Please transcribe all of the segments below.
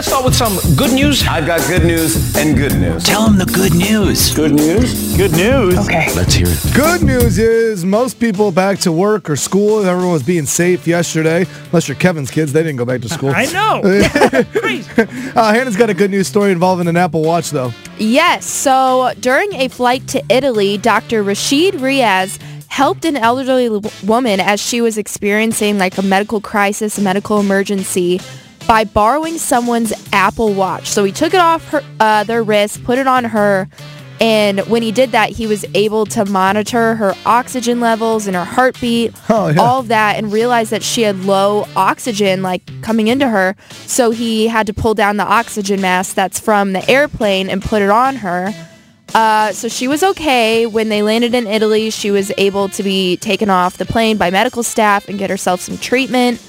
Let's start with some good news. I've got good news and good news. Tell them the good news. Good news? Good news. Okay. Let's hear it. Good news is most people back to work or school. Everyone was being safe yesterday, unless you're Kevin's kids. They didn't go back to school. I know. Uh, Hannah's got a good news story involving an Apple Watch, though. Yes. So during a flight to Italy, Dr. Rashid Riaz helped an elderly woman as she was experiencing like a medical crisis, a medical emergency by borrowing someone's Apple Watch. So he took it off her, uh, their wrist, put it on her, and when he did that, he was able to monitor her oxygen levels and her heartbeat, Oh, yeah. all of that, and realized that she had low oxygen like coming into her. So he had to pull down the oxygen mask that's from the airplane and put it on her. Uh, so she was okay. When they landed in Italy, she was able to be taken off the plane by medical staff and get herself some treatment.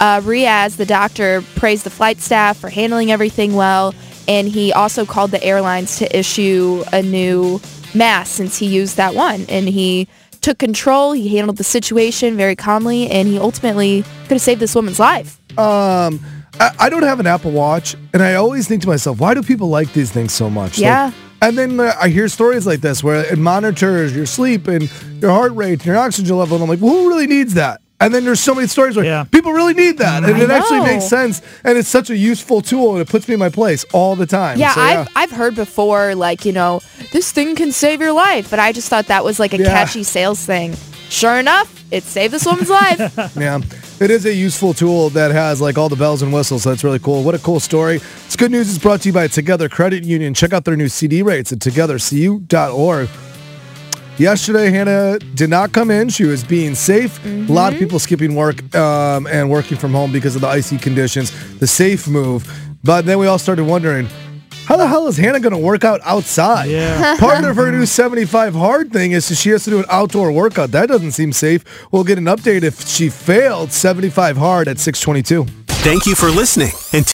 Uh, Riaz, the doctor, praised the flight staff for handling everything well, and he also called the airlines to issue a new mask since he used that one. And he took control. He handled the situation very calmly, and he ultimately could have saved this woman's life. Um, I, I don't have an Apple Watch, and I always think to myself, why do people like these things so much? Like- Yeah. and then uh, I hear stories like this where it monitors your sleep and your heart rate and your oxygen level, and I'm like, well, who really needs that? And then there's so many stories where Yeah. people really need that, and I it actually makes sense, and it's such a useful tool, and it puts me in my place all the time. Yeah, So, I've I've heard before, like you know, this thing can save your life, but I just thought that was like a Yeah. catchy sales thing. Sure enough, it saved this woman's life. Yeah, it is a useful tool that has like all the bells and whistles. So that's really cool. What a cool story. It's good news. It's brought to you by Together Credit Union. Check out their new CD rates at togethercu.org. Yesterday, Hannah did not come in. She was being safe. A lot of people skipping work um, and working from home because of the icy conditions. The safe move. But then we all started wondering, how the hell is Hannah going to work out outside? Yeah. Part of her new 75 hard thing is she has to do an outdoor workout. That doesn't seem safe. We'll get an update if she failed 75 hard at 622. Thank you for listening. And